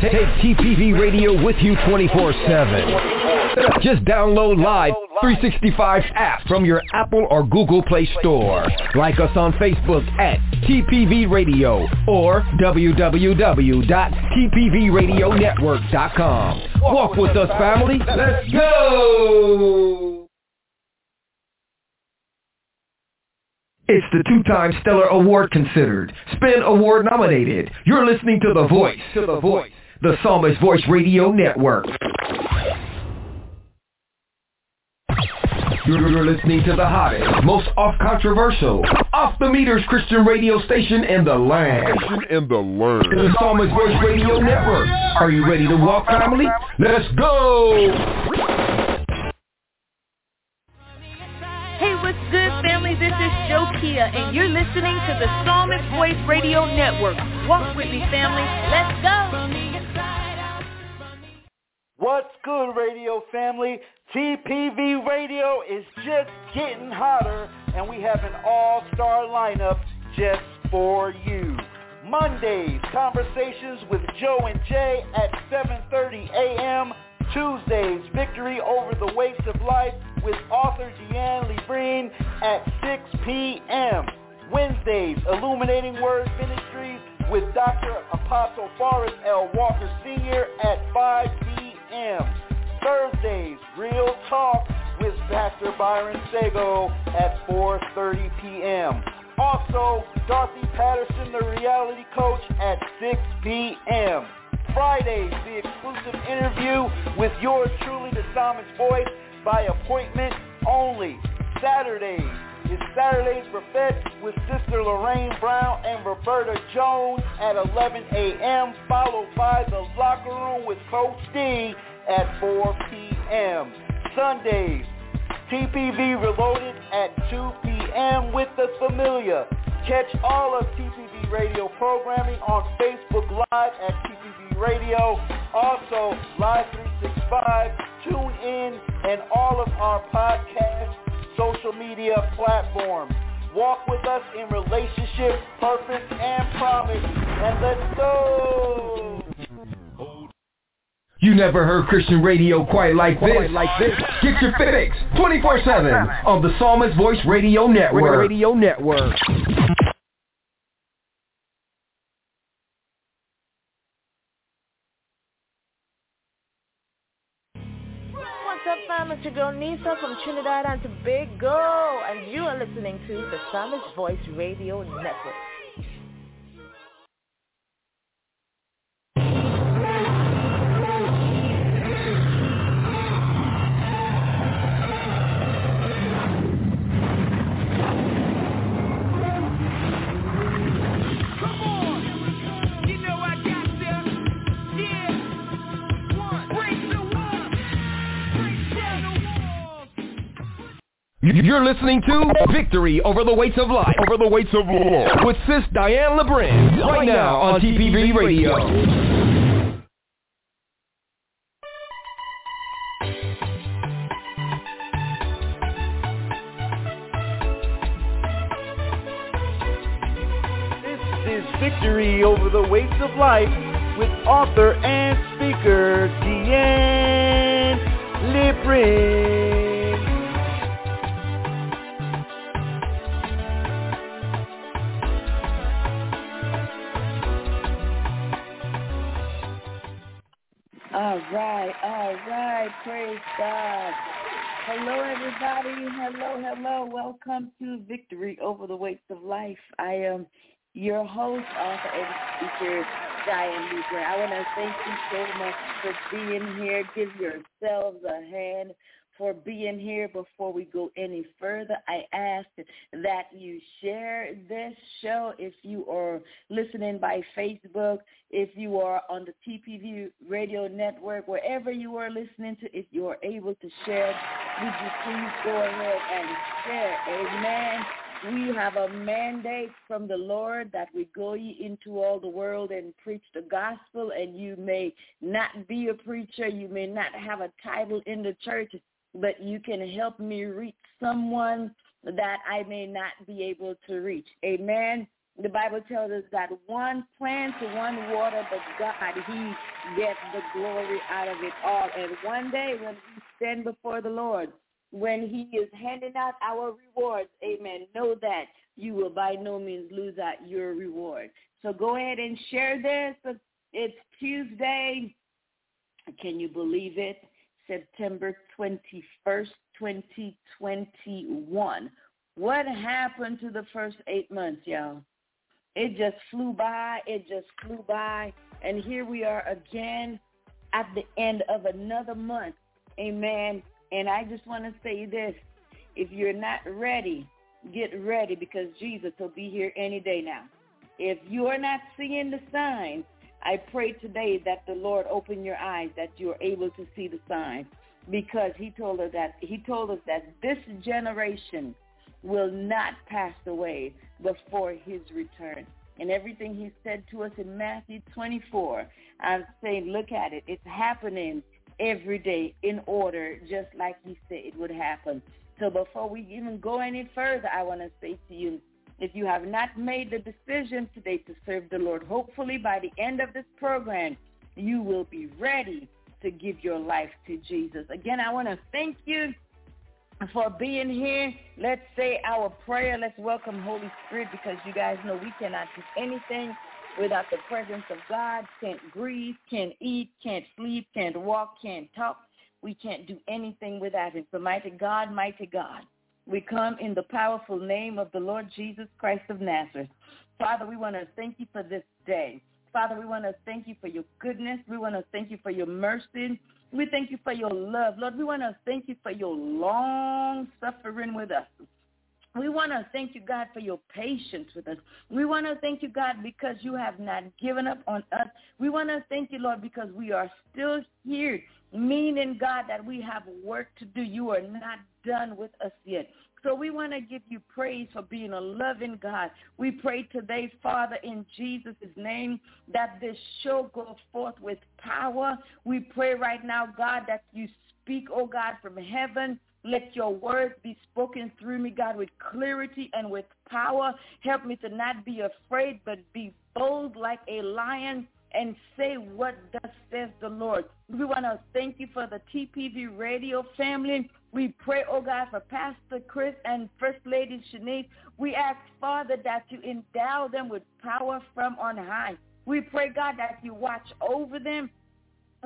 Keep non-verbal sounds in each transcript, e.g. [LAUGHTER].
Take TPV Radio with you 24-7. Just download Live 365 app from your Apple or Google Play Store. Like us on Facebook at TPV Radio or www.tpvradionetwork.com. Walk with us, family. Let's go! It's the two-time Stellar Award considered, Spin Award nominated. You're listening to The Voice, to The Voice, the Psalmist Voice Radio Network. You're listening to the hottest, most off-controversial, off-the-meters Christian radio station in the land. In the land. The Psalmist Voice Radio Network. Are you ready to walk, family? Let's go! Hey, what's good, family? This is Shokia, and you're listening to the Psalmist Voice Radio Network. Walk with me, family. Let's go. What's good, radio family? TPV Radio is just getting hotter, and we have an all-star lineup just for you. Mondays, conversations with Joe and Jay at 7.30 a.m. Tuesdays, Victory Over the Weights of Life with author Dian Lebrin at 6 p.m. Wednesdays, Illuminating Word Ministries with Dr. Apostle Forrest L. Walker Sr. at 5 p.m. Thursdays, Real Talk with Pastor Byron Sago at 4.30 p.m. Also, Dorothy Patterson, the reality coach, at 6 p.m. Fridays, the exclusive interview with yours truly, the Psalmist Voice, by appointment only. Saturdays is Saturday's Buffet with Sister Lorraine Brown and Roberta Jones at 11 a.m., followed by The Locker Room with Coach D at 4 p.m. Sundays, TPV Reloaded at 2 p.m. with The Familiar. Catch all of TPV Radio programming on Facebook Live at TPV Radio. Also, Live 365, tune in, and all of our podcast social media platforms. Walk with us in relationship, purpose, and promise. And let's go! You never heard Christian radio quite like this. Quite like this. Get your fix 24-7 on the Psalmist Voice Radio Network. Radio Network. Your girl Nisa from Trinidad and Tobago, and you are listening to the Psalmist Voice Radio Network. You're listening to Victory Over the Weights of Life. Over the weights of law. With Sis Dian Lebrin. Right now on TPV Radio. This is Victory Over the Weights of Life with author and your host, author, and speaker, Dian Lebrin. I want to thank you so much for being here. Give yourselves a hand for being here. Before we go any further, I ask that you share this show if you are listening by Facebook, if you are on the TPV radio network, wherever you are listening to, if you are able to share, would you please go ahead and share. Amen. We have a mandate from the Lord that we go ye into all the world and preach the gospel and you may not be a preacher, you may not have a title in the church, but you can help me reach someone that I may not be able to reach. Amen. The Bible tells us that one plants, one water, but God, he gets the glory out of it all. And one day when we stand before the Lord, when he is handing out our rewards, amen, know that you will by no means lose out your reward. So go ahead and share this. It's Tuesday. Can you believe it? September 21st, 2021. What happened to the first eight months, y'all? It just flew by. It just flew by. And here we are again at the end of another month. Amen. And I just want to say this. If you're not ready, get ready because Jesus will be here any day now. If you are not seeing the signs, I pray today that the Lord open your eyes that you are able to see the signs because he told us that he told us that this generation will not pass away before his return. And everything he said to us in Matthew 24, I'm saying, look at it. It's happening every day in order, just like he said it would happen. So before we even go any further, I want to say to you, if you have not made the decision today to serve the Lord, hopefully by the end of this program, you will be ready to give your life to Jesus. Again, I want to thank you for being here. Let's say our prayer. Let's welcome Holy Spirit because you guys know we cannot do anything without the presence of God. Can't breathe, can't eat, can't sleep, can't walk, can't talk. We can't do anything without him. So mighty God, mighty God, we come in the powerful name of the Lord Jesus Christ of Nazareth. Father, we want to thank you for this day. Father, we want to thank you for your goodness. We want to thank you for your mercy. We thank you for your love. Lord, we want to thank you for your long suffering with us. We want to thank you, God, for your patience with us. We want to thank you, God, because you have not given up on us. We want to thank you, Lord, because we are still here, meaning, God, that we have work to do. You are not done with us yet. So we want to give you praise for being a loving God. We pray today, Father, in Jesus' name, that this show go forth with power. We pray right now, God, that you speak, oh God, from heaven. Let your words be spoken through me, God, with clarity and with power. Help me to not be afraid, but be bold like a lion and say what thus says the Lord. We want to thank you for the TPV radio family. We pray, oh God, for Pastor Chris and First Lady Shanice. We ask, Father, that you endow them with power from on high. We pray, God, that you watch over them.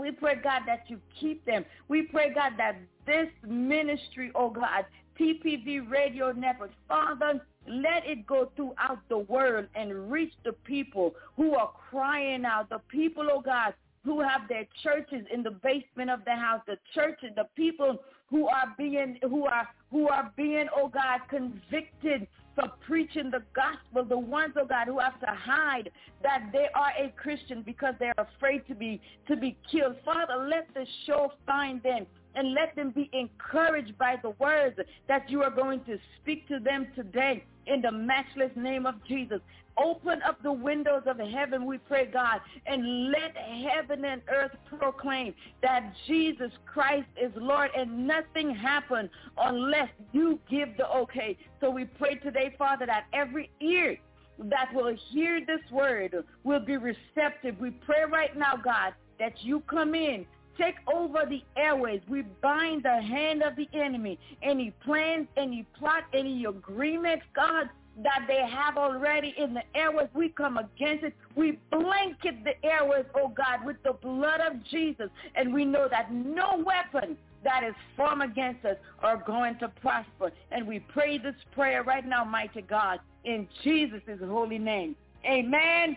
We pray, God, that you keep them. We pray, God, that this ministry, oh God, TPV Radio Network, Father, let it go throughout the world and reach the people who are crying out, the people, oh God, who have their churches in the basement of the house, the churches, the people who are being who are who are being, oh God, convicted for preaching the gospel, the ones, oh God, who have to hide that they are a Christian because they're afraid to be to be killed. Father, let the show find them and let them be encouraged by the words that you are going to speak to them today in the matchless name of Jesus. Open up the windows of heaven, we pray, God, and let heaven and earth proclaim that Jesus Christ is Lord and nothing happens unless you give the okay. So we pray today, Father, that every ear that will hear this word will be receptive. We pray right now, God, that you come in take over the airways. We bind the hand of the enemy. Any plans, any plot, any agreements, God, that they have already in the airways. We come against it. We blanket the airways, oh God, with the blood of Jesus. And we know that no weapon that is formed against us are going to prosper. And we pray this prayer right now, mighty God, in Jesus' holy name. Amen.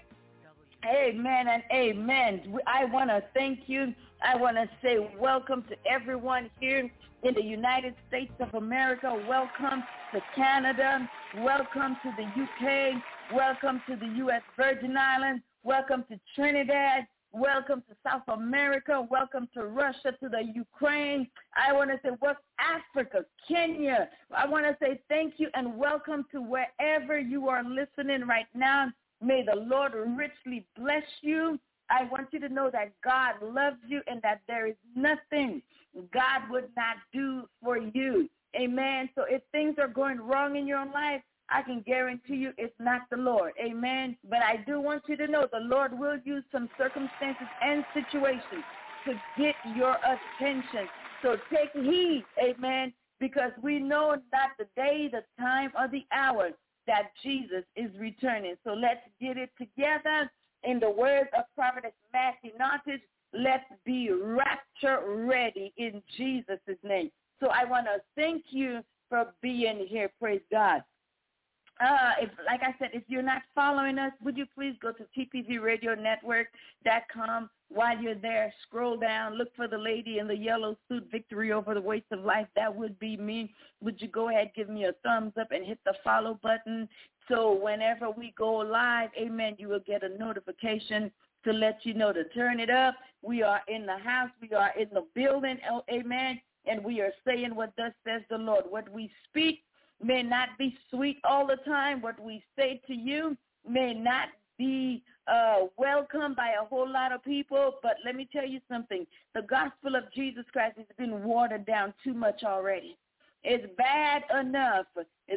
Amen and amen. I want to thank you. I want to say welcome to everyone here in the United States of America. Welcome to Canada. Welcome to the UK. Welcome to the U.S. Virgin Islands. Welcome to Trinidad. Welcome to South America. Welcome to Russia, to the Ukraine. I want to say West Africa, Kenya. I want to say thank you and welcome to wherever you are listening right now. May the Lord richly bless you. I want you to know that God loves you and that there is nothing God would not do for you. Amen. So if things are going wrong in your life, I can guarantee you it's not the Lord. Amen. But I do want you to know the Lord will use some circumstances and situations to get your attention. So take heed, amen, because we know not the day, the time, or the hour that Jesus is returning. So let's get it together. In the words of Prophet Matthew Nottage, let's be rapture ready in Jesus' name. So I want to thank you for being here. Praise God. Uh, if, like I said, if you're not following us, would you please go to tpvradionetwork.com. While you're there, scroll down, look for the lady in the yellow suit, Victory Over the waste of Life. That would be me. Would you go ahead, give me a thumbs up and hit the follow button so whenever we go live, amen, you will get a notification to let you know to turn it up. We are in the house. We are in the building, oh, amen, and we are saying what thus says the Lord. What we speak may not be sweet all the time. What we say to you may not be uh, welcomed by a whole lot of people. But let me tell you something. The gospel of Jesus Christ has been watered down too much already. It's bad enough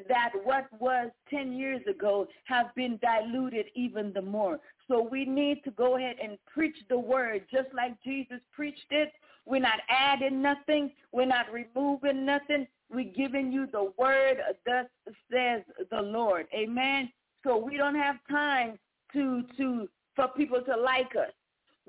that what was 10 years ago has been diluted even the more. So we need to go ahead and preach the word just like Jesus preached it. We're not adding nothing. We're not removing nothing. We're giving you the word, thus says the Lord. Amen. So we don't have time to to for people to like us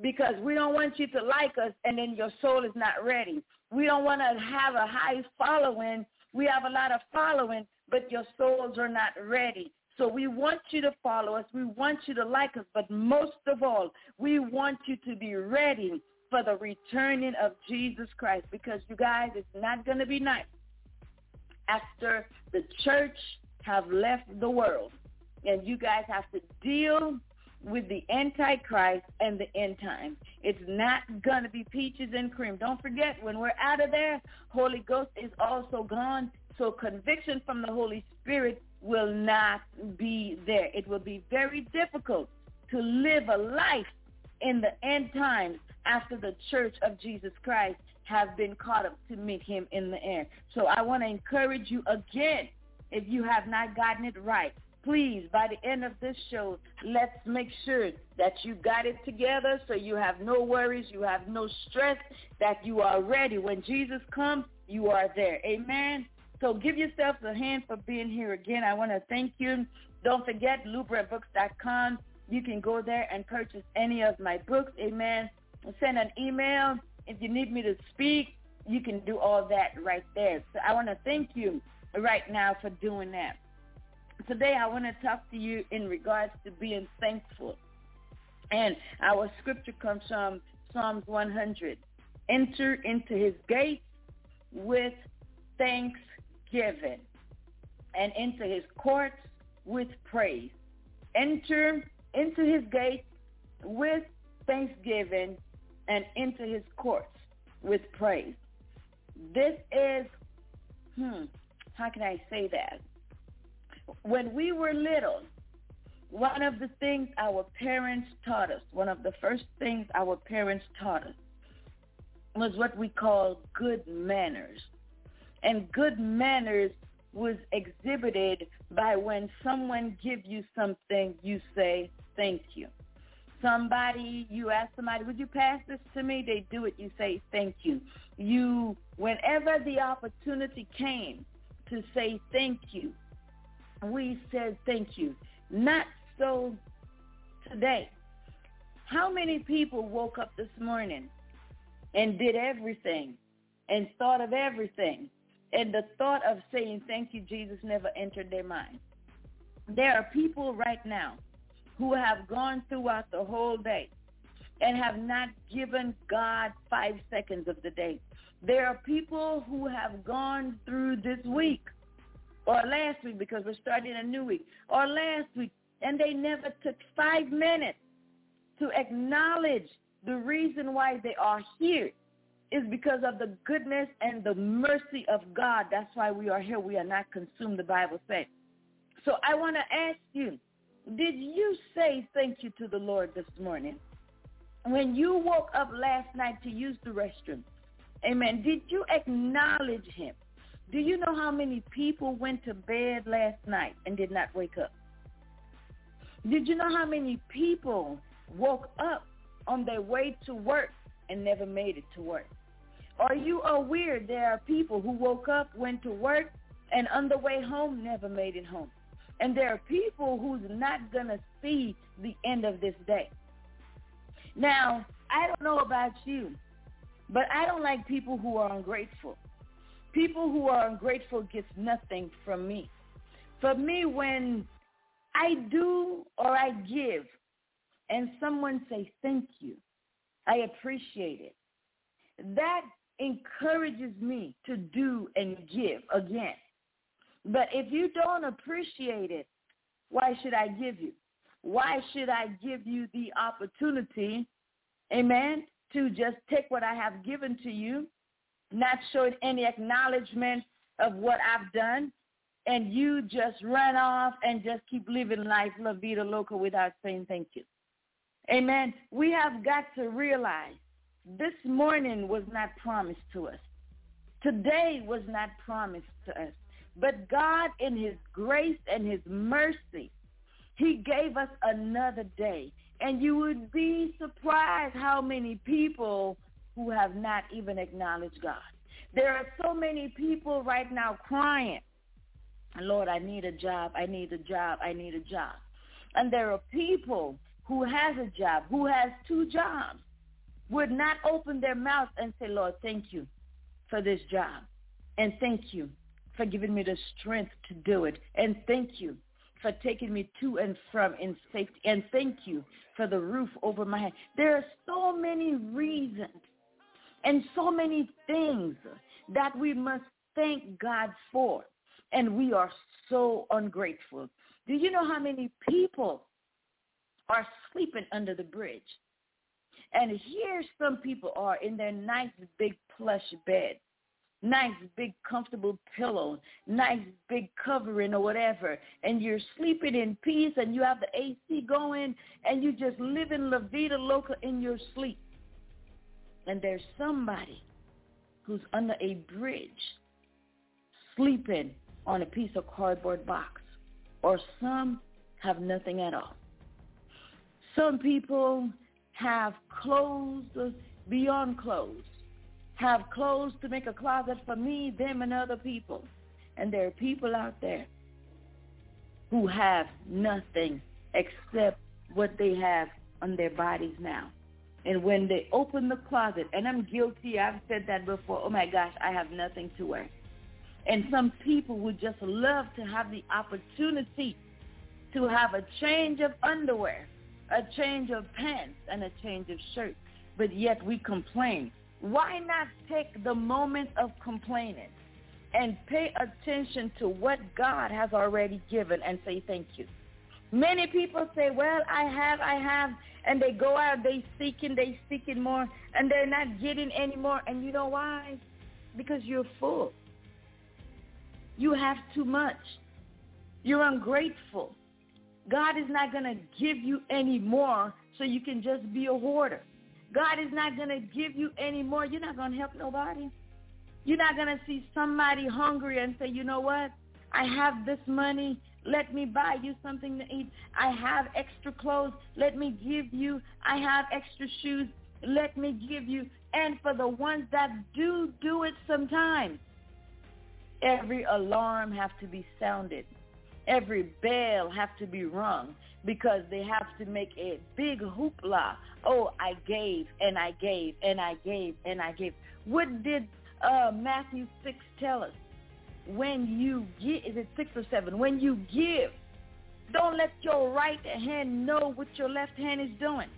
because we don't want you to like us and then your soul is not ready. We don't want to have a high following. We have a lot of following, but your souls are not ready. So we want you to follow us. We want you to like us. But most of all, we want you to be ready for the returning of Jesus Christ because you guys, it's not going to be nice after the church have left the world and you guys have to deal with the Antichrist and the end time. It's not going to be peaches and cream. Don't forget, when we're out of there, Holy Ghost is also gone. So conviction from the Holy Spirit will not be there. It will be very difficult to live a life in the end times after the church of Jesus Christ have been caught up to meet him in the air. So I want to encourage you again, if you have not gotten it right, please, by the end of this show, let's make sure that you got it together so you have no worries, you have no stress, that you are ready. When Jesus comes, you are there. Amen. So give yourself a hand for being here again. I want to thank you. Don't forget, LubraBooks.com. You can go there and purchase any of my books. Amen. Send an email. If you need me to speak, you can do all that right there. So I want to thank you right now for doing that. Today I want to talk to you in regards to being thankful. And our scripture comes from Psalms 100. Enter into his gates with thanksgiving and into his courts with praise. Enter into his gates with thanksgiving and into his courts with praise. This is, hmm, how can I say that? When we were little, one of the things our parents taught us, one of the first things our parents taught us was what we call good manners. And good manners was exhibited by when someone give you something, you say, thank you. Somebody, you ask somebody, would you pass this to me? They do it, you say, thank you. You, whenever the opportunity came to say thank you, we said thank you. Not so today. How many people woke up this morning and did everything and thought of everything and the thought of saying thank you, Jesus, never entered their mind? There are people right now who have gone throughout the whole day and have not given God five seconds of the day. There are people who have gone through this week or last week because we're starting a new week, or last week, and they never took five minutes to acknowledge the reason why they are here is because of the goodness and the mercy of God. That's why we are here. We are not consumed, the Bible says. So I want to ask you, did you say thank you to the Lord this morning? When you woke up last night to use the restroom, amen, did you acknowledge him? Do you know how many people went to bed last night and did not wake up? Did you know how many people woke up on their way to work and never made it to work? Are you aware there are people who woke up, went to work, and on the way home never made it home? And there are people who's not going to see the end of this day. Now, I don't know about you, but I don't like people who are ungrateful. People who are ungrateful gets nothing from me. For me, when I do or I give and someone say thank you, I appreciate it. That encourages me to do and give again. But if you don't appreciate it, why should I give you? Why should I give you the opportunity, amen, to just take what I have given to you, not show any acknowledgement of what I've done, and you just run off and just keep living life la vida loca without saying thank you. Amen. We have got to realize this morning was not promised to us. Today was not promised to us. But God in his grace and his mercy, he gave us another day. And you would be surprised how many people who have not even acknowledged God. There are so many people right now crying Lord, I need a job. I need a job. I need a job. And there are people who has a job, who has two jobs, would not open their mouth and say, Lord, thank you for this job. And thank you for giving me the strength to do it. And thank you for taking me to and from in safety. And thank you for the roof over my head. There are so many reasons and so many things that we must thank God for and we are so ungrateful. Do you know how many people are sleeping under the bridge? And here some people are in their nice big plush bed, nice big comfortable pillow, nice big covering or whatever, and you're sleeping in peace and you have the AC going and you just living la vida loca in your sleep. And there's somebody who's under a bridge sleeping on a piece of cardboard box, or some have nothing at all. Some people have clothes beyond clothes, have clothes to make a closet for me, them, and other people. And there are people out there who have nothing except what they have on their bodies now. And when they open the closet, and I'm guilty, I've said that before, oh my gosh, I have nothing to wear. And some people would just love to have the opportunity to have a change of underwear, a change of pants, and a change of shirt. But yet we complain. Why not take the moment of complaining and pay attention to what God has already given and say thank you? Many people say, well, I have, I have, and they go out, they seeking, they seeking more, and they're not getting any more. And you know why? Because you're full. You have too much. You're ungrateful. God is not going to give you any more so you can just be a hoarder. God is not going to give you any more. You're not going to help nobody. You're not going to see somebody hungry and say, you know what? I have this money. Let me buy you something to eat. I have extra clothes. Let me give you. I have extra shoes. Let me give you. And for the ones that do do it sometimes, Every alarm have to be sounded. Every bell have to be rung because they have to make a big hoopla. Oh, I gave and I gave and I gave and I gave. What did uh, Matthew 6 tell us? When you give, is it 6 or 7? When you give, don't let your right hand know what your left hand is doing.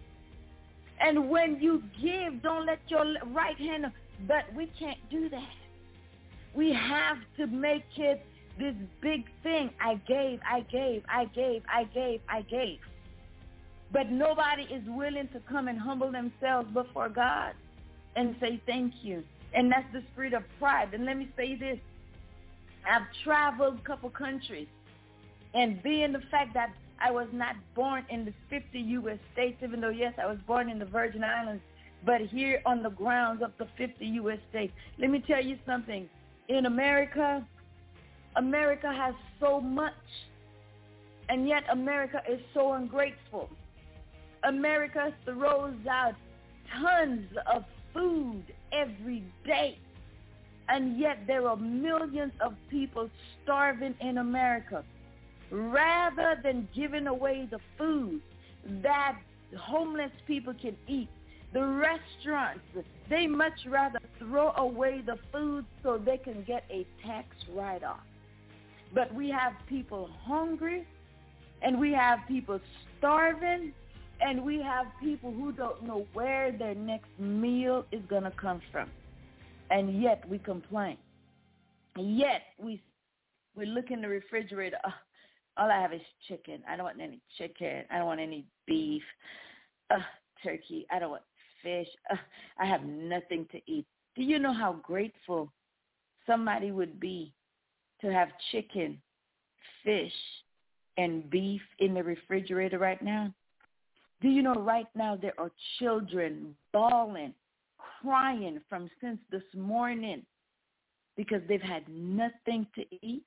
And when you give, don't let your right hand know. But we can't do that. We have to make it this big thing. I gave, I gave, I gave, I gave, I gave. But nobody is willing to come and humble themselves before God and say thank you. And that's the spirit of pride. And let me say this. I've traveled a couple countries. And being the fact that I was not born in the 50 U.S. states, even though, yes, I was born in the Virgin Islands, but here on the grounds of the 50 U.S. states. Let me tell you something. in America, America has so much, and yet America is so ungrateful. America throws out tons of food every day, and yet there are millions of people starving in America. Rather than giving away the food that homeless people can eat, the restaurants, they much rather throw away the food so they can get a tax write-off. But we have people hungry, and we have people starving, and we have people who don't know where their next meal is going to come from. And yet we complain. Yet we we look in the refrigerator. Oh, all I have is chicken. I don't want any chicken. I don't want any beef. Uh, turkey. I don't want fish. Uh, I have nothing to eat. Do you know how grateful somebody would be to have chicken, fish, and beef in the refrigerator right now? Do you know right now there are children bawling, crying from since this morning because they've had nothing to eat?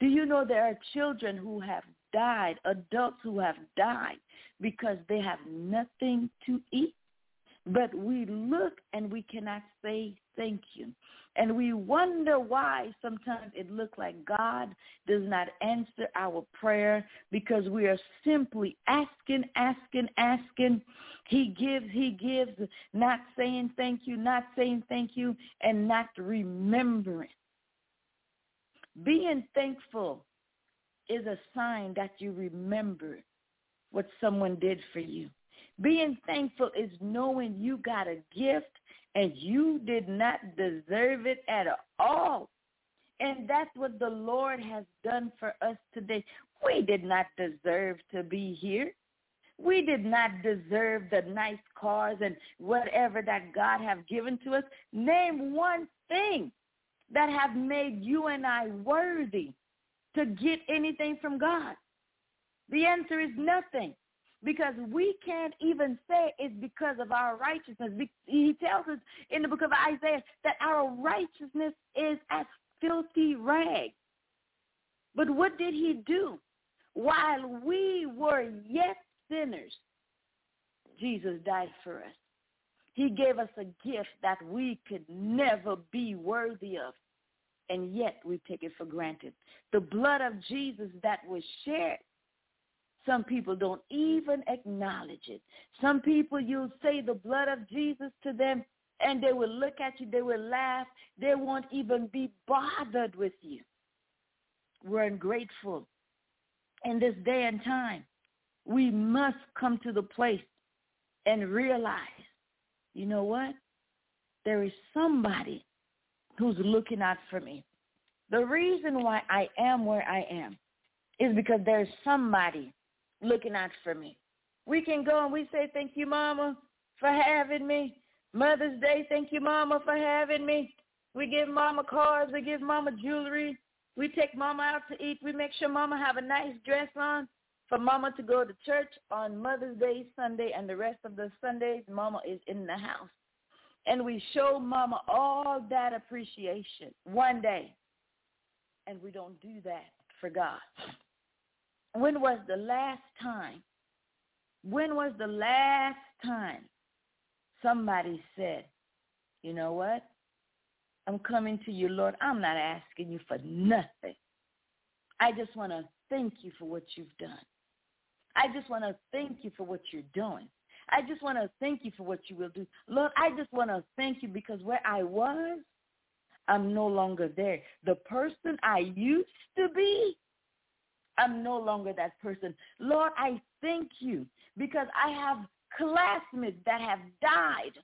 Do you know there are children who have died, adults who have died because they have nothing to eat? But we look and we cannot say thank you. And we wonder why sometimes it looks like God does not answer our prayer because we are simply asking, asking, asking. He gives, he gives, not saying thank you, not saying thank you, and not remembering. Being thankful is a sign that you remember what someone did for you. Being thankful is knowing you got a gift and you did not deserve it at all. And that's what the Lord has done for us today. We did not deserve to be here. We did not deserve the nice cars and whatever that God have given to us. Name one thing that have made you and I worthy to get anything from God. The answer is nothing because we can't even say it's because of our righteousness. He tells us in the book of Isaiah that our righteousness is as filthy rags. But what did he do? While we were yet sinners, Jesus died for us. He gave us a gift that we could never be worthy of, and yet we take it for granted. The blood of Jesus that was shed some people don't even acknowledge it. Some people, you'll say the blood of Jesus to them, and they will look at you, they will laugh. They won't even be bothered with you. We're ungrateful. In this day and time, we must come to the place and realize, you know what? There is somebody who's looking out for me. The reason why I am where I am is because there's somebody looking out for me. We can go and we say, thank you, Mama, for having me. Mother's Day, thank you, Mama, for having me. We give Mama cards. We give Mama jewelry. We take Mama out to eat. We make sure Mama have a nice dress on for Mama to go to church on Mother's Day Sunday and the rest of the Sundays, Mama is in the house. And we show Mama all that appreciation one day. And we don't do that for God. When was the last time? When was the last time somebody said, you know what? I'm coming to you, Lord. I'm not asking you for nothing. I just want to thank you for what you've done. I just want to thank you for what you're doing. I just want to thank you for what you will do. Lord, I just want to thank you because where I was, I'm no longer there. The person I used to be, I'm no longer that person. Lord, I thank you because I have classmates that have died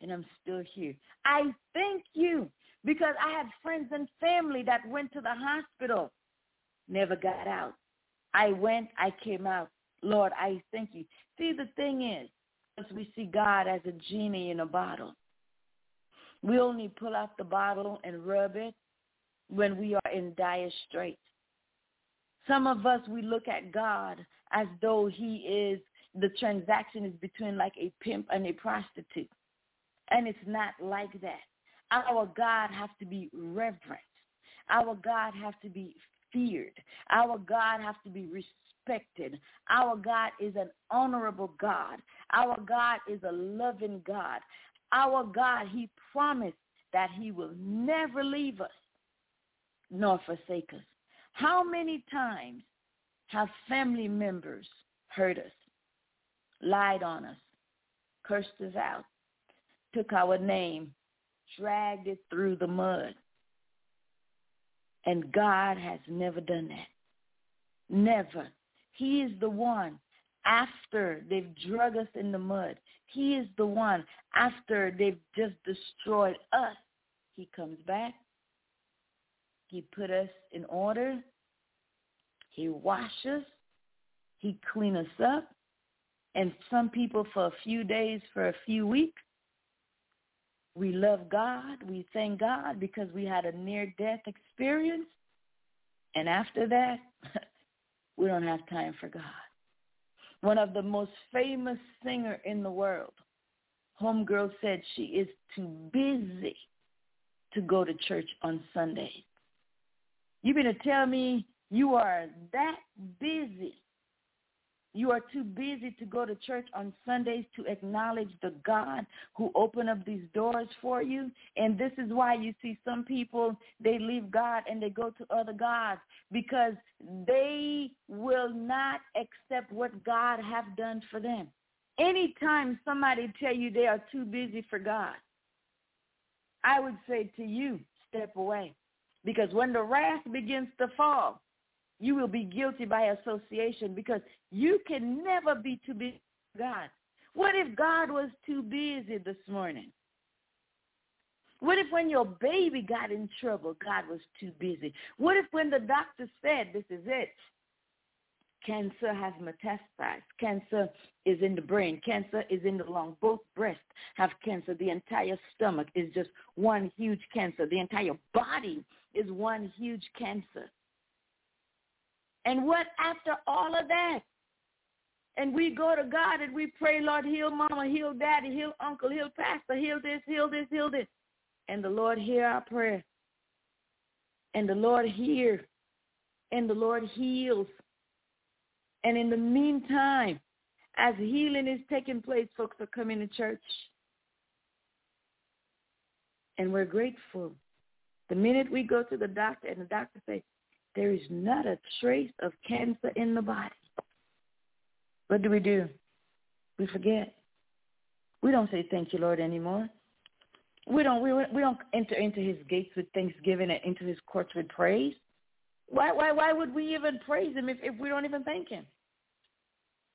and I'm still here. I thank you because I have friends and family that went to the hospital, never got out. I went, I came out. Lord, I thank you. See, the thing is, we see God as a genie in a bottle, we only pull out the bottle and rub it when we are in dire straits. Some of us, we look at God as though he is, the transaction is between like a pimp and a prostitute. And it's not like that. Our God has to be reverent. Our God has to be feared. Our God has to be respected. Our God is an honorable God. Our God is a loving God. Our God, he promised that he will never leave us nor forsake us. How many times have family members hurt us, lied on us, cursed us out, took our name, dragged it through the mud? And God has never done that. Never. He is the one after they've drug us in the mud. He is the one after they've just destroyed us. He comes back. He put us in order. He washes. He clean us up. And some people for a few days, for a few weeks, we love God. We thank God because we had a near-death experience. And after that, [LAUGHS] we don't have time for God. One of the most famous singer in the world, Homegirl said she is too busy to go to church on Sundays. You mean to tell me you are that busy you are too busy to go to church on Sundays to acknowledge the God who opened up these doors for you. And this is why you see some people, they leave God and they go to other gods because they will not accept what God have done for them. Anytime somebody tell you they are too busy for God, I would say to you, step away. Because when the wrath begins to fall, you will be guilty by association because you can never be too busy God. What if God was too busy this morning? What if when your baby got in trouble, God was too busy? What if when the doctor said, this is it, cancer has metastasized, cancer is in the brain, cancer is in the lung, both breasts have cancer, the entire stomach is just one huge cancer, the entire body is one huge cancer. And what after all of that? And we go to God and we pray, Lord, heal mama, heal daddy, heal uncle, heal pastor, heal this, heal this, heal this. And the Lord hear our prayer. And the Lord hears. And the Lord heals. And in the meantime, as healing is taking place, folks are coming to church. And we're grateful. The minute we go to the doctor and the doctor says, there is not a trace of cancer in the body. What do we do? We forget. We don't say thank you, Lord, anymore. We don't we, we don't enter into his gates with thanksgiving and into his courts with praise. Why why why would we even praise him if, if we don't even thank him?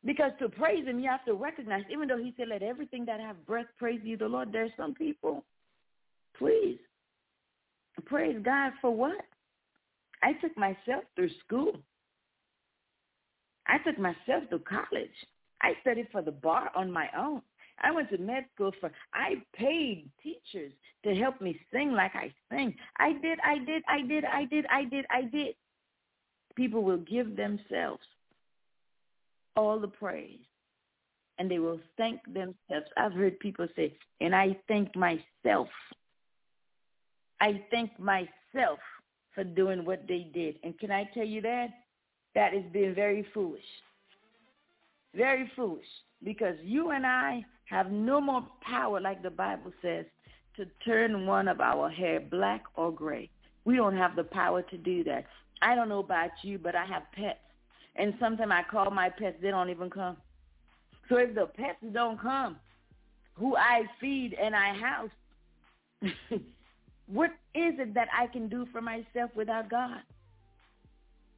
Because to praise him, you have to recognize, even though he said, let everything that have breath praise you, the Lord, there's some people, please, praise God for what? I took myself through school. I took myself through college. I studied for the bar on my own. I went to med school for, I paid teachers to help me sing like I sing. I did, I did, I did, I did, I did, I did. People will give themselves all the praise and they will thank themselves. I've heard people say, and I thank myself. I thank myself for doing what they did. And can I tell you that? That is being very foolish. Very foolish. Because you and I have no more power, like the Bible says, to turn one of our hair black or gray. We don't have the power to do that. I don't know about you, but I have pets. And sometimes I call my pets, they don't even come. So if the pets don't come, who I feed and I house, [LAUGHS] What is it that I can do for myself without God?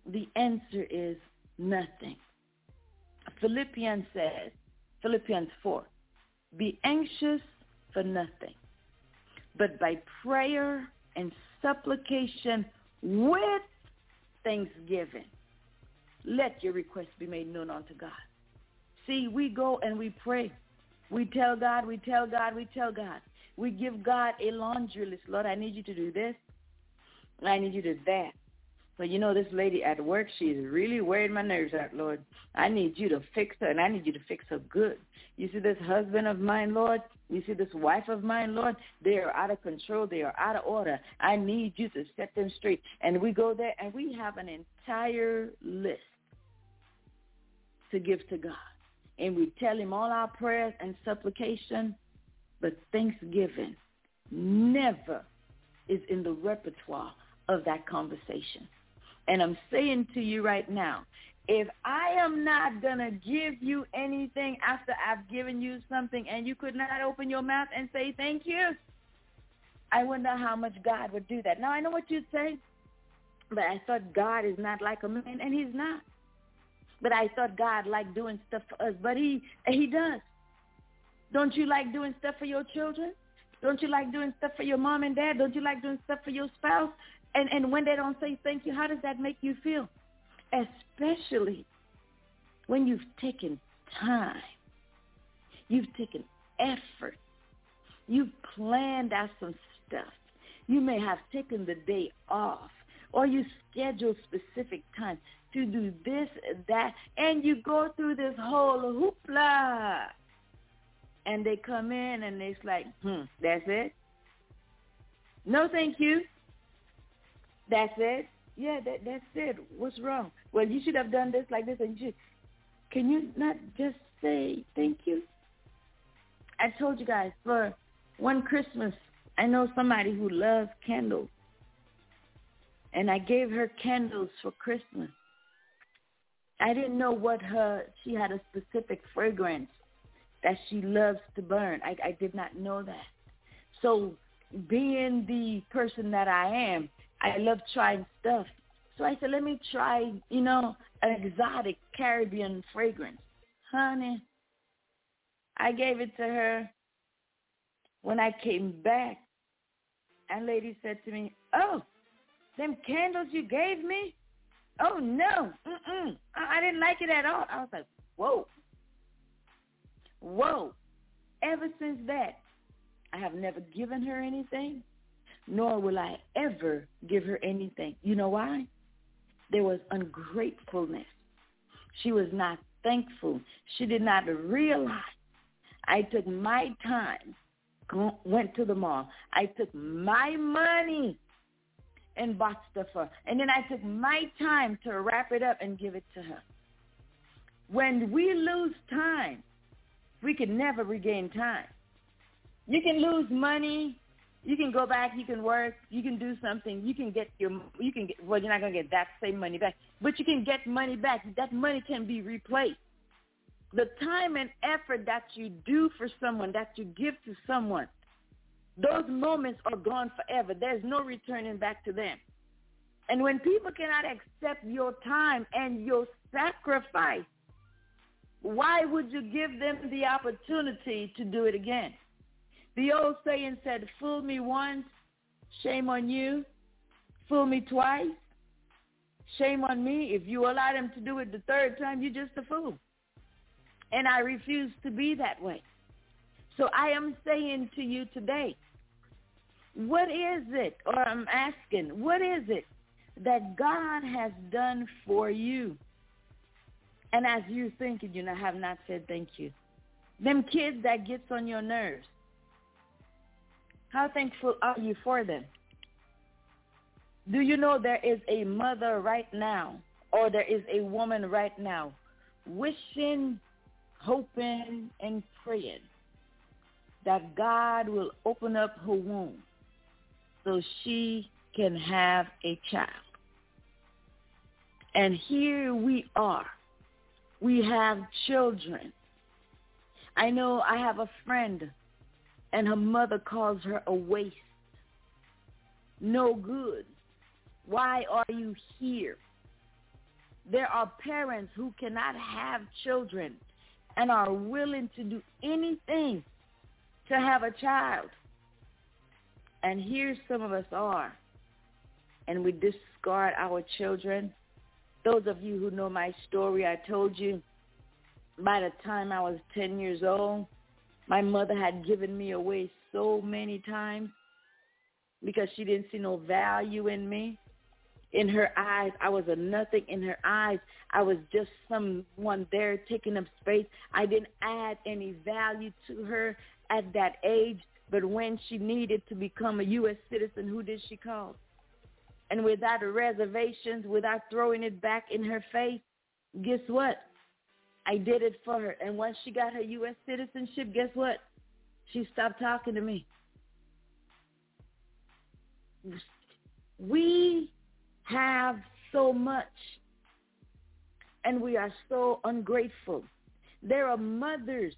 The answer is nothing. Philippians says, Philippians 4, be anxious for nothing, but by prayer and supplication with thanksgiving, let your requests be made known unto God. See, we go and we pray. We tell God, we tell God, we tell God. We give God a laundry list. Lord, I need you to do this. I need you to do that. But you know, this lady at work, she's really wearing my nerves out, Lord. I need you to fix her, and I need you to fix her good. You see, this husband of mine, Lord, You see, this wife of mine, Lord, they are out of control. They are out of order. I need you to set them straight. And we go there and we have an entire list to give to God. And we tell him all our prayers and supplication, but thanksgiving never is in the repertoire of that conversation. And I'm saying to you right now, if I am not going to give you anything after I've given you something and you could not open your mouth and say thank you, I wonder how much God would do that. Now, I know what you'd say, but I thought God is not like a man, and he's not. But I thought God liked doing stuff for us, but he he does. Don't you like doing stuff for your children? Don't you like doing stuff for your mom and dad? Don't you like doing stuff for your spouse? And and when they don't say thank you, how does that make you feel? Especially when you've taken time. You've taken effort. You've planned out some stuff. You may have taken the day off or you schedule specific time to do this, that, and you go through this whole hoopla. And they come in and it's like, hmm, that's it? No, thank you. That's it? Yeah, that, that's it. What's wrong? Well, you should have done this like this and you. Can you not just say thank you? I told you guys, for one Christmas, I know somebody who loves candles. And I gave her candles for Christmas. I didn't know what her, she had a specific fragrance that she loves to burn. I, I did not know that. So being the person that I am, I love trying stuff. So I said, let me try, you know, an exotic Caribbean fragrance. Honey, I gave it to her. When I came back, and lady said to me, oh, them candles you gave me? Oh no, mm-mm. I, I didn't like it at all. I was like, whoa, whoa. Ever since that, I have never given her anything, nor will I ever give her anything. You know why? There was ungratefulness. She was not thankful. She did not realize I took my time, went to the mall. I took my money and bought stuff for her. And then I took my time to wrap it up and give it to her. When we lose time, we can never regain time. You can lose money. You can go back. You can work. You can do something. You can get your. You can get. Well, you're not gonna get that same money back, but you can get money back. That money can be replaced. The time and effort that you do for someone, that you give to someone, those moments are gone forever. There's no returning back to them. And when people cannot accept your time and your sacrifice, why would you give them the opportunity to do it again? The old saying said, fool me once, shame on you. Fool me twice, shame on me. If you allow them to do it the third time, you're just a fool. And I refuse to be that way. So I am saying to you today, what is it, or I'm asking, what is it that God has done for you? And as you thinking, you know, have not said thank you. Them kids that gets on your nerves. How thankful are you for them? Do you know there is a mother right now, or there is a woman right now, wishing, hoping, and praying that God will open up her womb so she can have a child. And here we are. We have children. I know I have a friend and her mother calls her a waste. No good. Why are you here? There are parents who cannot have children and are willing to do anything to have a child. And here some of us are. And we discard our children. Those of you who know my story, I told you by the time I was 10 years old, my mother had given me away so many times because she didn't see no value in me. In her eyes, I was a nothing. In her eyes, I was just someone there taking up space. I didn't add any value to her at that age, but when she needed to become a U.S. citizen, who did she call? And without reservations, without throwing it back in her face, guess what? I did it for her. And once she got her U.S. citizenship, guess what? She stopped talking to me. We have so much, and we are so ungrateful. There are mothers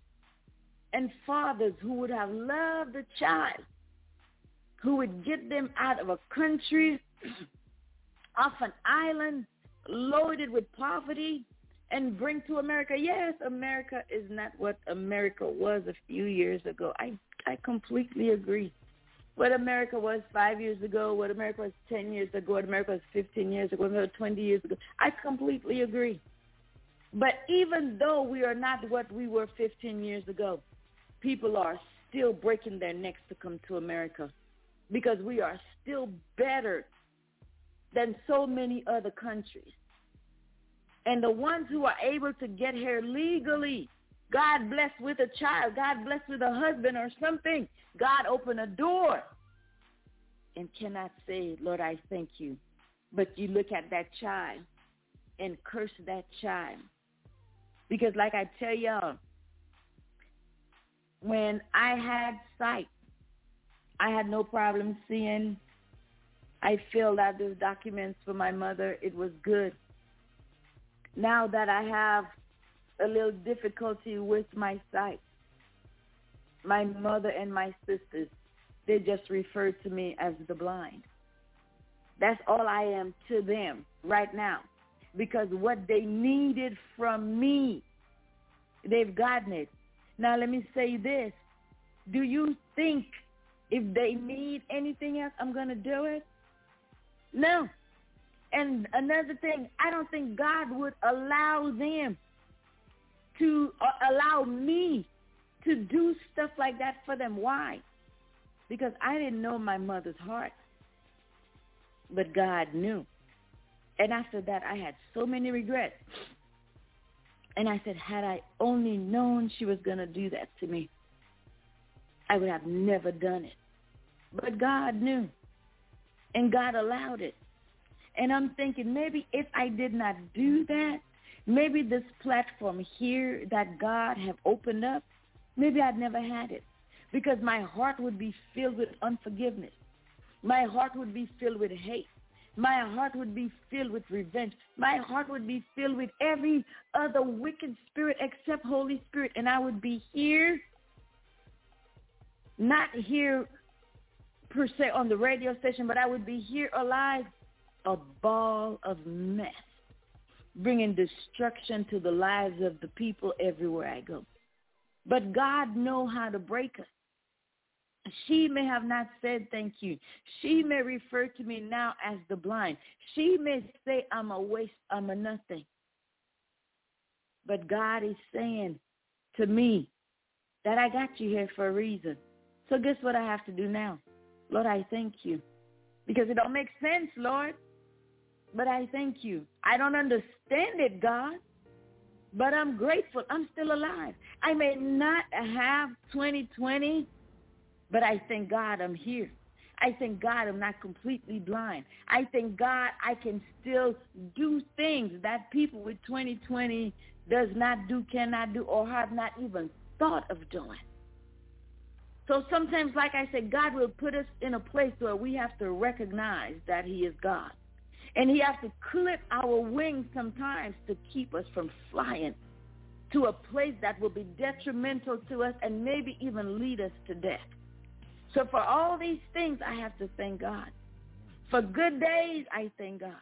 and fathers who would have loved a child, who would get them out of a country, [CLEARS THROAT] off an island, loaded with poverty, and bring to America. Yes, America is not what America was a few years ago. I I completely agree. What America was five years ago, what America was ten years ago, what America was fifteen years ago, what twenty years ago. I completely agree. But even though we are not what we were 15 years ago, people are still breaking their necks to come to America because we are still better than so many other countries. And the ones who are able to get here legally, God bless with a child, God bless with a husband or something, God open a door and cannot say, Lord, I thank you. But you look at that child and curse that child. Because like I tell y'all, when I had sight, I had no problem seeing. I filled out those documents for my mother. It was good now that I have a little difficulty with my sight, my mother and my sisters, they just refer to me as the blind. That's all I am to them right now because what they needed from me, they've gotten it. Now let me say this. Do you think if they need anything else, I'm going to do it? No. And another thing, I don't think God would allow them to uh, allow me to do stuff like that for them. Why? Because I didn't know my mother's heart. But God knew. And after that, I had so many regrets. And I said, had I only known she was going to do that to me, I would have never done it. But God knew. And God allowed it. And I'm thinking maybe if I did not do that, maybe this platform here that God have opened up, maybe I'd never had it because my heart would be filled with unforgiveness. My heart would be filled with hate. My heart would be filled with revenge. My heart would be filled with every other wicked spirit except Holy Spirit. And I would be here, not here per se on the radio station, but I would be here alive a ball of mess, bringing destruction to the lives of the people everywhere I go. But God know how to break us. She may have not said thank you. She may refer to me now as the blind. She may say I'm a waste, I'm a nothing. But God is saying to me that I got you here for a reason. So guess what I have to do now? Lord, I thank you. Because it don't make sense, Lord. But I thank you. I don't understand it, God, but I'm grateful. I'm still alive. I may not have 2020, but I thank God I'm here. I thank God I'm not completely blind. I thank God I can still do things that people with 2020 does not do, cannot do, or have not even thought of doing. So sometimes, like I said, God will put us in a place where we have to recognize that he is God. And he has to clip our wings sometimes to keep us from flying to a place that will be detrimental to us and maybe even lead us to death. So for all these things, I have to thank God. For good days, I thank God.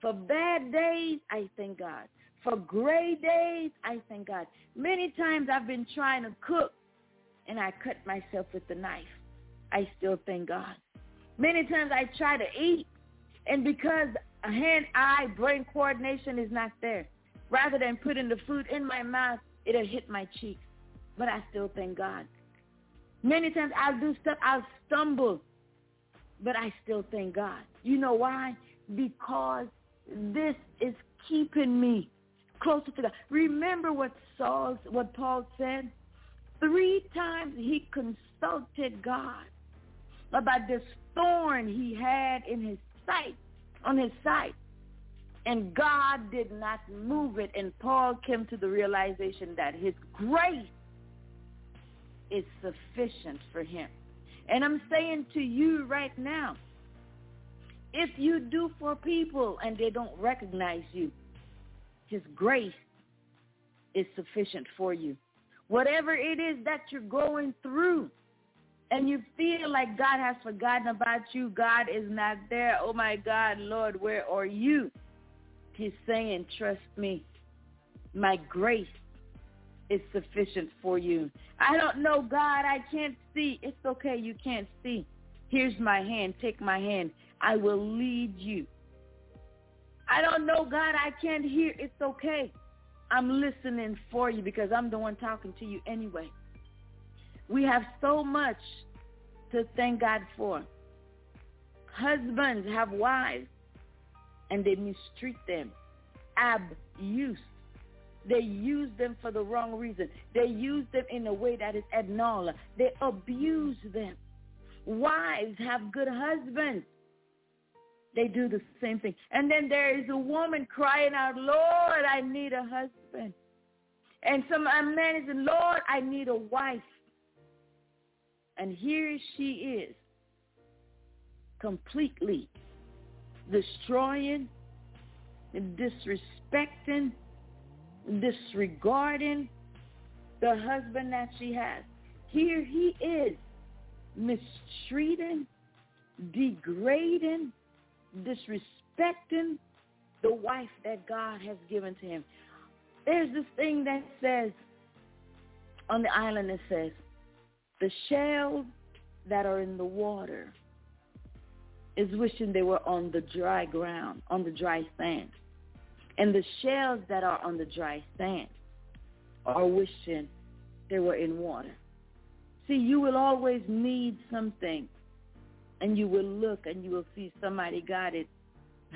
For bad days, I thank God. For gray days, I thank God. Many times I've been trying to cook and I cut myself with the knife. I still thank God. Many times I try to eat and because hand-eye brain coordination is not there, rather than putting the food in my mouth, it'll hit my cheeks. But I still thank God. Many times I'll do stuff, I'll stumble, but I still thank God. You know why? Because this is keeping me closer to God. Remember what Saul, what Paul said? Three times he consulted God about this thorn he had in his sight, on his sight. And God did not move it. And Paul came to the realization that his grace is sufficient for him. And I'm saying to you right now, if you do for people and they don't recognize you, his grace is sufficient for you. Whatever it is that you're going through and you feel like God has forgotten about you, God is not there. Oh my God, Lord, where are you? He's saying, trust me. My grace is sufficient for you. I don't know, God, I can't see. It's okay, you can't see. Here's my hand. Take my hand. I will lead you. I don't know, God, I can't hear. It's okay. I'm listening for you because I'm the one talking to you anyway. We have so much to thank God for. Husbands have wives and they mistreat them. Abuse. They use them for the wrong reason. They use them in a way that is abnormal. They abuse them. Wives have good husbands they do the same thing. And then there is a woman crying out, Lord, I need a husband. And some man is Lord, I need a wife. And here she is, completely destroying, disrespecting, disregarding the husband that she has. Here he is, mistreating, degrading, disrespecting the wife that God has given to him. There's this thing that says, on the island it says, the shells that are in the water is wishing they were on the dry ground, on the dry sand. And the shells that are on the dry sand are wishing they were in water. See, you will always need something and you will look and you will see somebody got it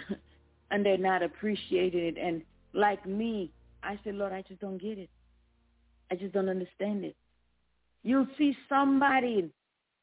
[LAUGHS] and they're not appreciating it. And like me, I said, Lord, I just don't get it. I just don't understand it. You'll see somebody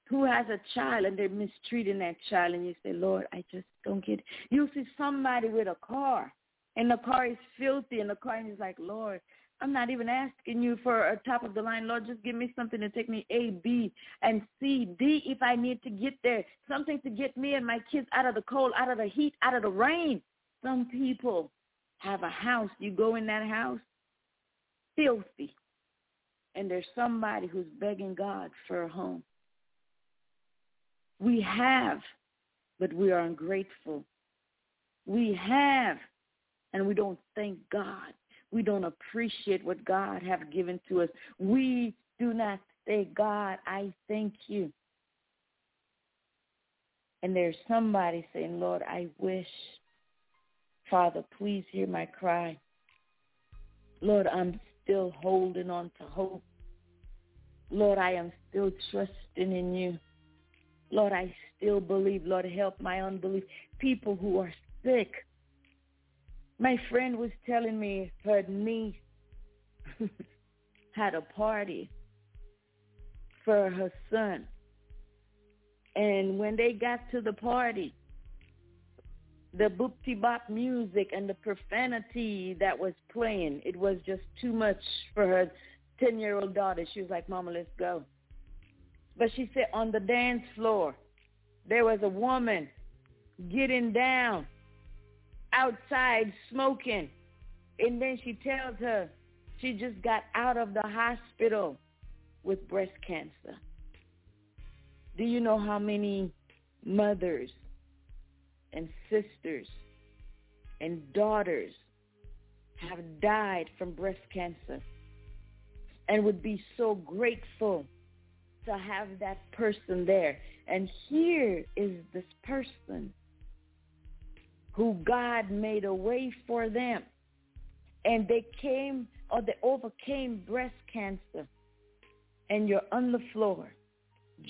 who has a child and they're mistreating that child and you say, Lord, I just don't get it. You'll see somebody with a car and the car is filthy and the car is like, Lord, I'm not even asking you for a top of the line. Lord, just give me something to take me A, B, and C, D if I need to get there. Something to get me and my kids out of the cold, out of the heat, out of the rain. Some people have a house. You go in that house, filthy. And there's somebody who's begging God for a home. We have, but we are ungrateful. We have, and we don't thank God we don't appreciate what God have given to us. We do not say, God, I thank you. And there's somebody saying, Lord, I wish, Father, please hear my cry. Lord, I'm still holding on to hope. Lord, I am still trusting in you. Lord, I still believe. Lord, help my unbelief. People who are sick, my friend was telling me her niece [LAUGHS] had a party for her son. And when they got to the party, the boopty bop music and the profanity that was playing, it was just too much for her 10-year-old daughter. She was like, Mama, let's go. But she said on the dance floor, there was a woman getting down outside smoking. And then she tells her she just got out of the hospital with breast cancer. Do you know how many mothers and sisters and daughters have died from breast cancer and would be so grateful to have that person there. And here is this person who God made a way for them. And they came or they overcame breast cancer. And you're on the floor,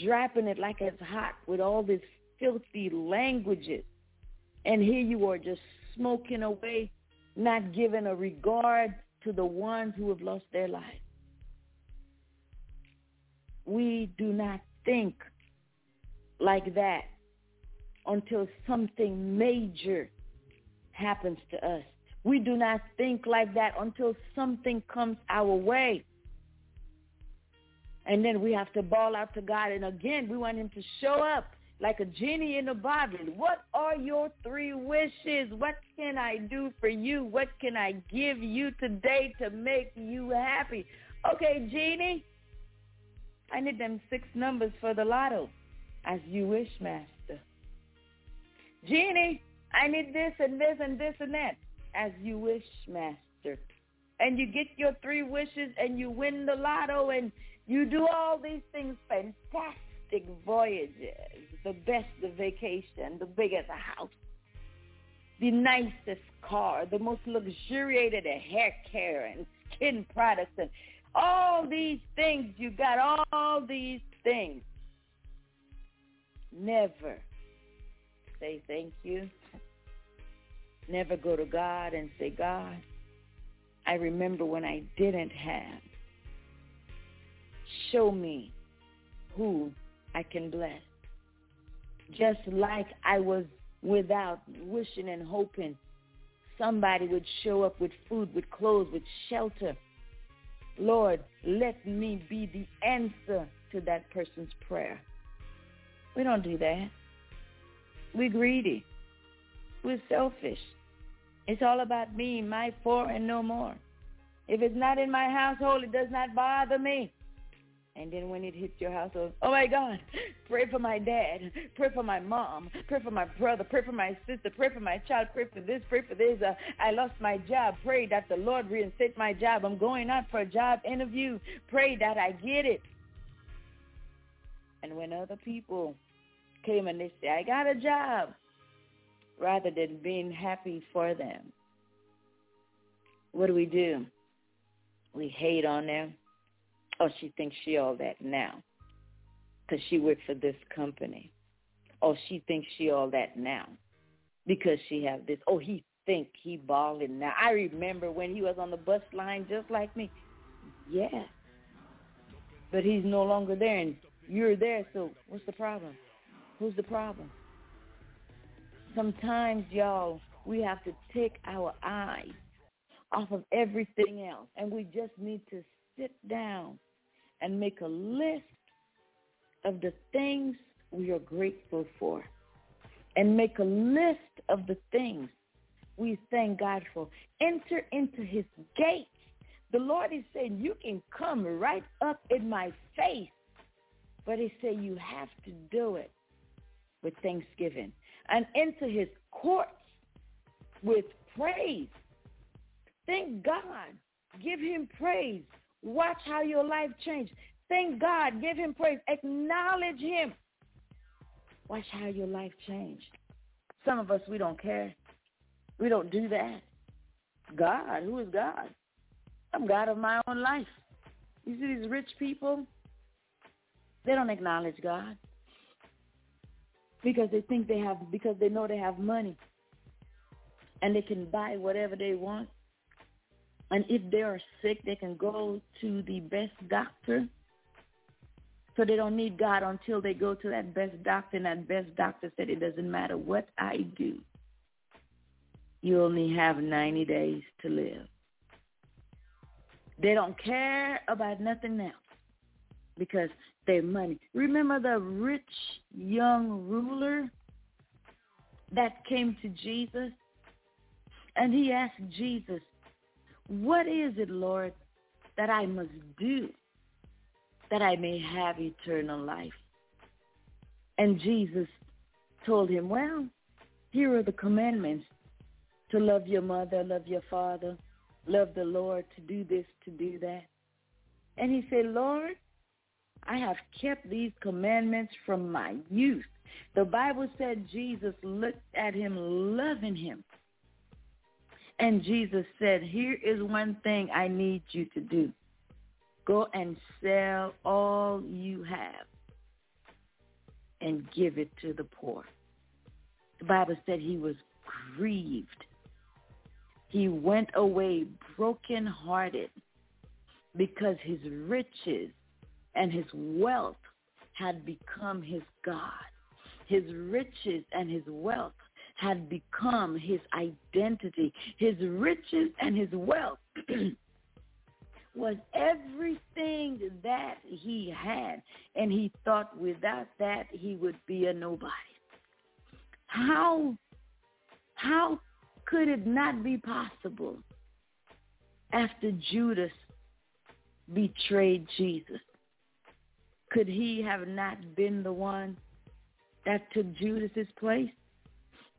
dropping it like it's hot with all these filthy languages. And here you are just smoking away, not giving a regard to the ones who have lost their lives. we do not think like that until something major happens to us. We do not think like that until something comes our way. And then we have to bawl out to God. And again, we want him to show up like a genie in a bottle. What are your three wishes? What can I do for you? What can I give you today to make you happy? Okay, genie, I need them six numbers for the lotto. As you wish, master. Genie, I need this and this and this and that. As you wish, master. And you get your three wishes and you win the lotto and you do all these things, fantastic voyages, the best vacation, the biggest house, the nicest car, the most luxuriated hair care and skin products and all these things. You got all these things. Never say thank you. Never go to God and say, God, I remember when I didn't have show me who I can bless. Just like I was without wishing and hoping somebody would show up with food, with clothes, with shelter. Lord, let me be the answer to that person's prayer. We don't do that. We're greedy. We're selfish. It's all about me, my four, and no more. If it's not in my household, it does not bother me. And then when it hits your household, oh my God, pray for my dad, pray for my mom, pray for my brother, pray for my sister, pray for my child, pray for this, pray for this. Uh, I lost my job. Pray that the Lord reinstate my job. I'm going out for a job interview. Pray that I get it. And when other people came and they say, I got a job, rather than being happy for them, what do we do? We hate on them Oh, she thinks she all that now because she worked for this company. Oh, she thinks she all that now because she have this. Oh, he think he balling now. I remember when he was on the bus line just like me. Yeah. But he's no longer there and you're there, so what's the problem? Who's the problem? Sometimes, y'all, we have to take our eyes off of everything else and we just need to sit down and make a list of the things we are grateful for and make a list of the things we thank God for. Enter into his gates. The Lord is saying you can come right up in my face, but he said you have to do it with thanksgiving and enter his courts with praise. Thank God. Give him praise Watch how your life changed. Thank God. Give him praise. Acknowledge him. Watch how your life changed. Some of us, we don't care. We don't do that. God, who is God? I'm God of my own life. You see these rich people? They don't acknowledge God because they think they have, because they know they have money and they can buy whatever they want and if they are sick, they can go to the best doctor. So they don't need God until they go to that best doctor, and that best doctor said it doesn't matter what I do. You only have 90 days to live. They don't care about nothing else because their money. Remember the rich young ruler that came to Jesus? And he asked Jesus, what is it, Lord, that I must do that I may have eternal life? And Jesus told him, well, here are the commandments to love your mother, love your father, love the Lord, to do this, to do that. And he said, Lord, I have kept these commandments from my youth. The Bible said Jesus looked at him, loving him. And Jesus said, here is one thing I need you to do. Go and sell all you have and give it to the poor. The Bible said he was grieved. He went away brokenhearted because his riches and his wealth had become his God. His riches and his wealth had become his identity. His riches and his wealth [CLEARS THROAT] was everything that he had. And he thought without that he would be a nobody. How, how could it not be possible after Judas betrayed Jesus? Could he have not been the one that took Judas's place?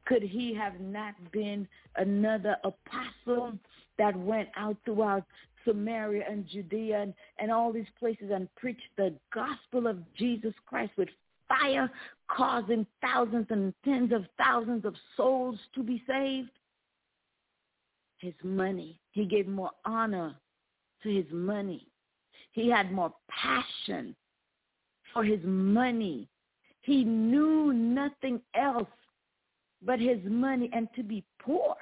Could he have not been another apostle that went out throughout Samaria and Judea and, and all these places and preached the gospel of Jesus Christ with fire, causing thousands and tens of thousands of souls to be saved? His money. He gave more honor to his money. He had more passion for his money. He knew nothing else but his money and to be poor.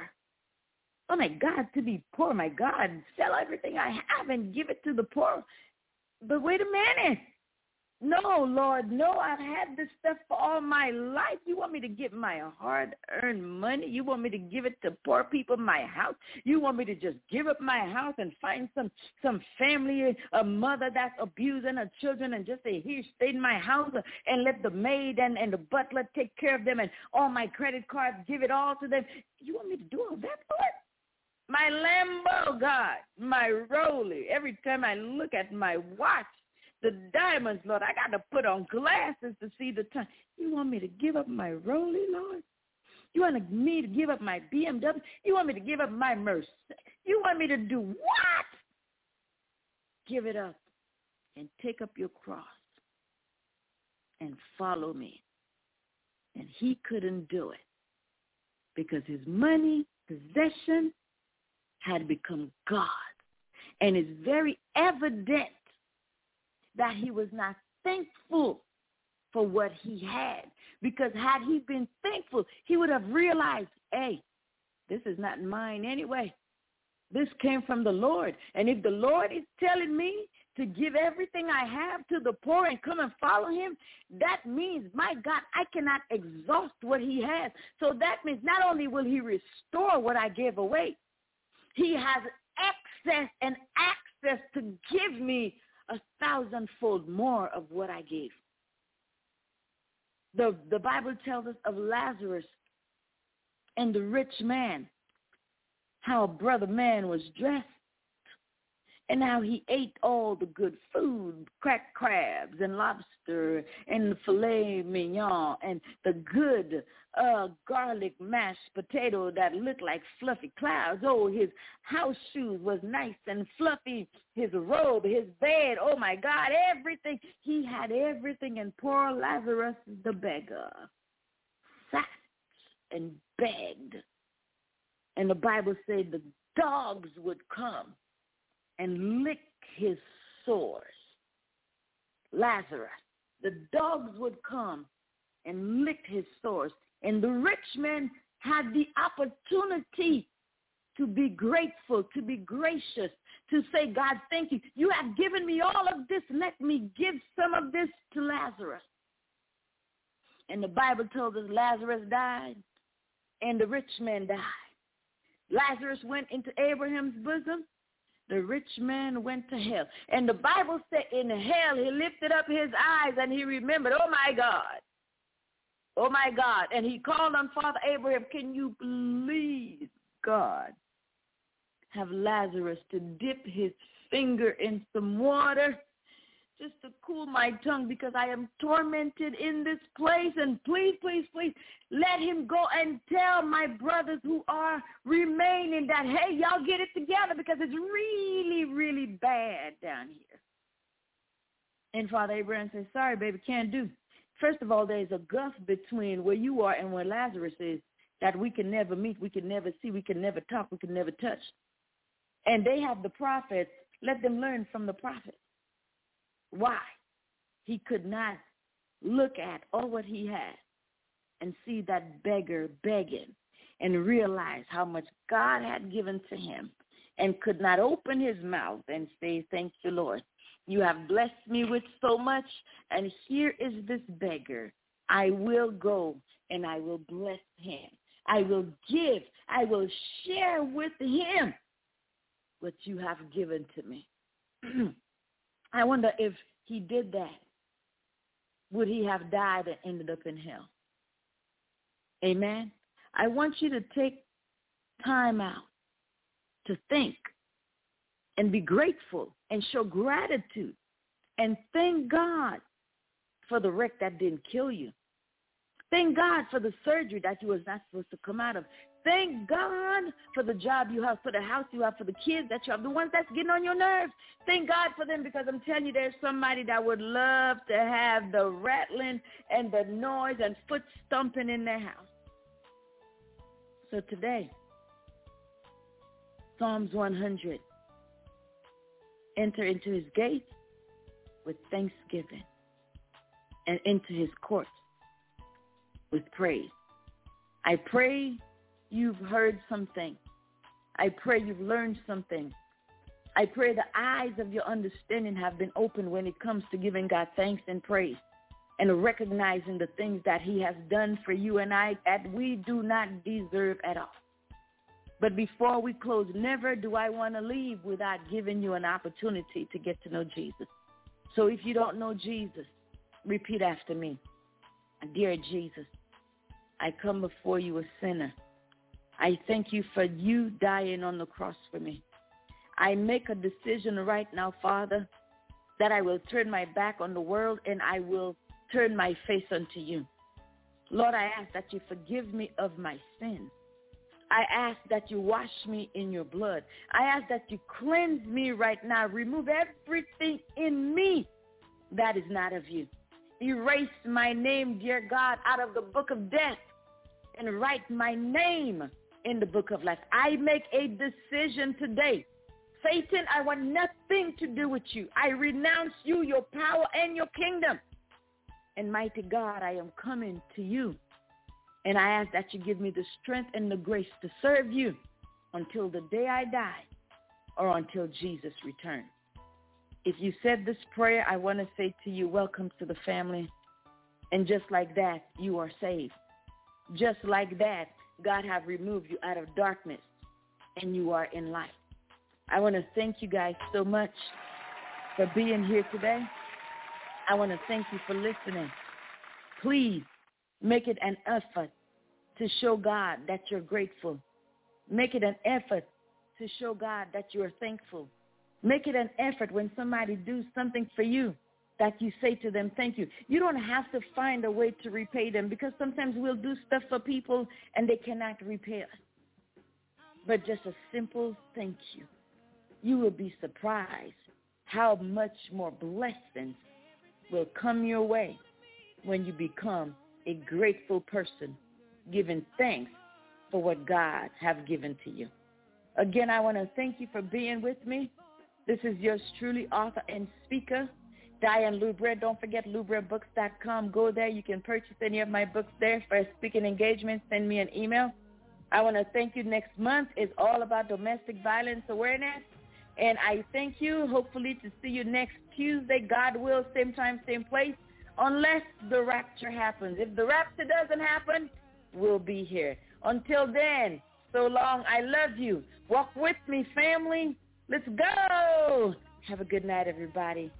Oh my God, to be poor, my God, sell everything I have and give it to the poor. But wait a minute. No, Lord, no, I've had this stuff for all my life. You want me to give my hard-earned money? You want me to give it to poor people in my house? You want me to just give up my house and find some some family, a mother that's abusing her children and just say, here, stay in my house and let the maid and, and the butler take care of them and all my credit cards, give it all to them. You want me to do all that, Lord? My Lambo, God, my Rolly. Every time I look at my watch, the diamonds, Lord. I got to put on glasses to see the time. You want me to give up my Rolly, Lord? You want me to give up my BMW? You want me to give up my Mercedes? You want me to do what? Give it up and take up your cross and follow me. And he couldn't do it because his money, possession had become God. And it's very evident that he was not thankful for what he had. Because had he been thankful, he would have realized, hey, this is not mine anyway. This came from the Lord. And if the Lord is telling me to give everything I have to the poor and come and follow him, that means, my God, I cannot exhaust what he has. So that means not only will he restore what I gave away, he has access and access to give me a thousandfold more of what I gave. The, the Bible tells us of Lazarus and the rich man, how a brother man was dressed and now he ate all the good food, cracked crabs and lobster and filet mignon and the good uh, garlic mashed potato that looked like fluffy clouds. Oh, his house shoes was nice and fluffy. His robe, his bed, oh my God, everything. He had everything and poor Lazarus the beggar sat and begged. And the Bible said the dogs would come and lick his sores. Lazarus, the dogs would come and lick his sores. And the rich man had the opportunity to be grateful, to be gracious, to say, God, thank you. You have given me all of this. Let me give some of this to Lazarus. And the Bible tells us Lazarus died and the rich man died. Lazarus went into Abraham's bosom the rich man went to hell. And the Bible said in hell he lifted up his eyes and he remembered, oh my God, oh my God. And he called on Father Abraham, can you please, God, have Lazarus to dip his finger in some water just to cool my tongue because I am tormented in this place. And please, please, please let him go and tell my brothers who are remaining that, hey, y'all get it together because it's really, really bad down here. And Father Abraham says, sorry, baby, can't do. First of all, there's a gulf between where you are and where Lazarus is that we can never meet, we can never see, we can never talk, we can never touch. And they have the prophets. Let them learn from the prophets. Why? He could not look at all what he had and see that beggar begging and realize how much God had given to him and could not open his mouth and say, thank you, Lord. You have blessed me with so much, and here is this beggar. I will go and I will bless him. I will give. I will share with him what you have given to me. [CLEARS THROAT] I wonder if he did that, would he have died and ended up in hell? Amen. I want you to take time out to think and be grateful and show gratitude and thank God for the wreck that didn't kill you. Thank God for the surgery that you was not supposed to come out of. Thank God for the job you have, for the house you have, for the kids that you have, the ones that's getting on your nerves. Thank God for them because I'm telling you there's somebody that would love to have the rattling and the noise and foot stomping in their house. So today, Psalms 100, enter into his gates with thanksgiving and into his courts with praise. I pray you've heard something. I pray you've learned something. I pray the eyes of your understanding have been opened when it comes to giving God thanks and praise and recognizing the things that he has done for you and I that we do not deserve at all. But before we close, never do I want to leave without giving you an opportunity to get to know Jesus. So if you don't know Jesus, repeat after me. Dear Jesus, I come before you a sinner. I thank you for you dying on the cross for me. I make a decision right now, Father, that I will turn my back on the world and I will turn my face unto you. Lord, I ask that you forgive me of my sins. I ask that you wash me in your blood. I ask that you cleanse me right now. Remove everything in me that is not of you. Erase my name, dear God, out of the book of death and write my name in the book of life. I make a decision today. Satan, I want nothing to do with you. I renounce you, your power, and your kingdom. And mighty God, I am coming to you and I ask that you give me the strength and the grace to serve you until the day I die or until Jesus returns. If you said this prayer, I want to say to you, welcome to the family. And just like that, you are saved. Just like that, God have removed you out of darkness and you are in light. I want to thank you guys so much for being here today. I want to thank you for listening. Please make it an effort to show God that you're grateful. Make it an effort to show God that you're thankful. Make it an effort when somebody do something for you that you say to them, thank you. You don't have to find a way to repay them because sometimes we'll do stuff for people and they cannot repay us. But just a simple thank you. You will be surprised how much more blessings will come your way when you become a grateful person giving thanks for what God have given to you. Again, I want to thank you for being with me. This is yours truly, author and speaker, Dian Lebrin. Don't forget lubrabooks.com. Go there. You can purchase any of my books there. For a speaking engagement, send me an email. I want to thank you. Next month is all about domestic violence awareness. And I thank you, hopefully, to see you next Tuesday, God will, same time, same place, unless the rapture happens. If the rapture doesn't happen, we'll be here. Until then, so long. I love you. Walk with me, family. Let's go. Have a good night, everybody.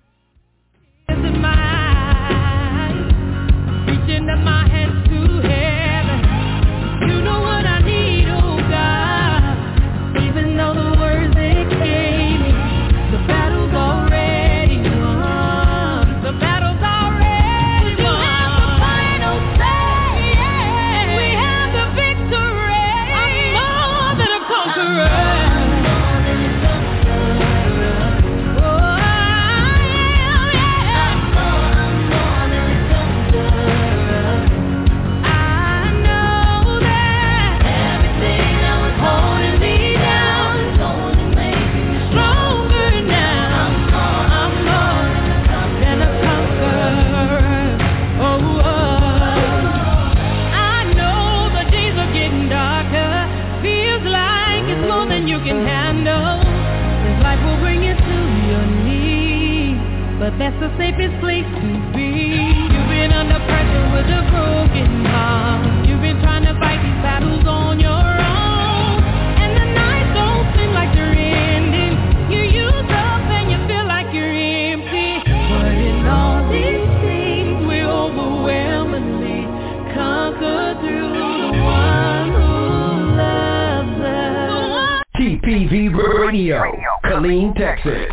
That's the safest place to be. You've been under pressure with a broken heart. You've been trying to fight these battles on your own. And the nights don't seem like they're ending. You're up and you feel like you're empty. But in all these things, we overwhelmingly conquer through the one who loves us. TPV Radio, Killeen, Texas.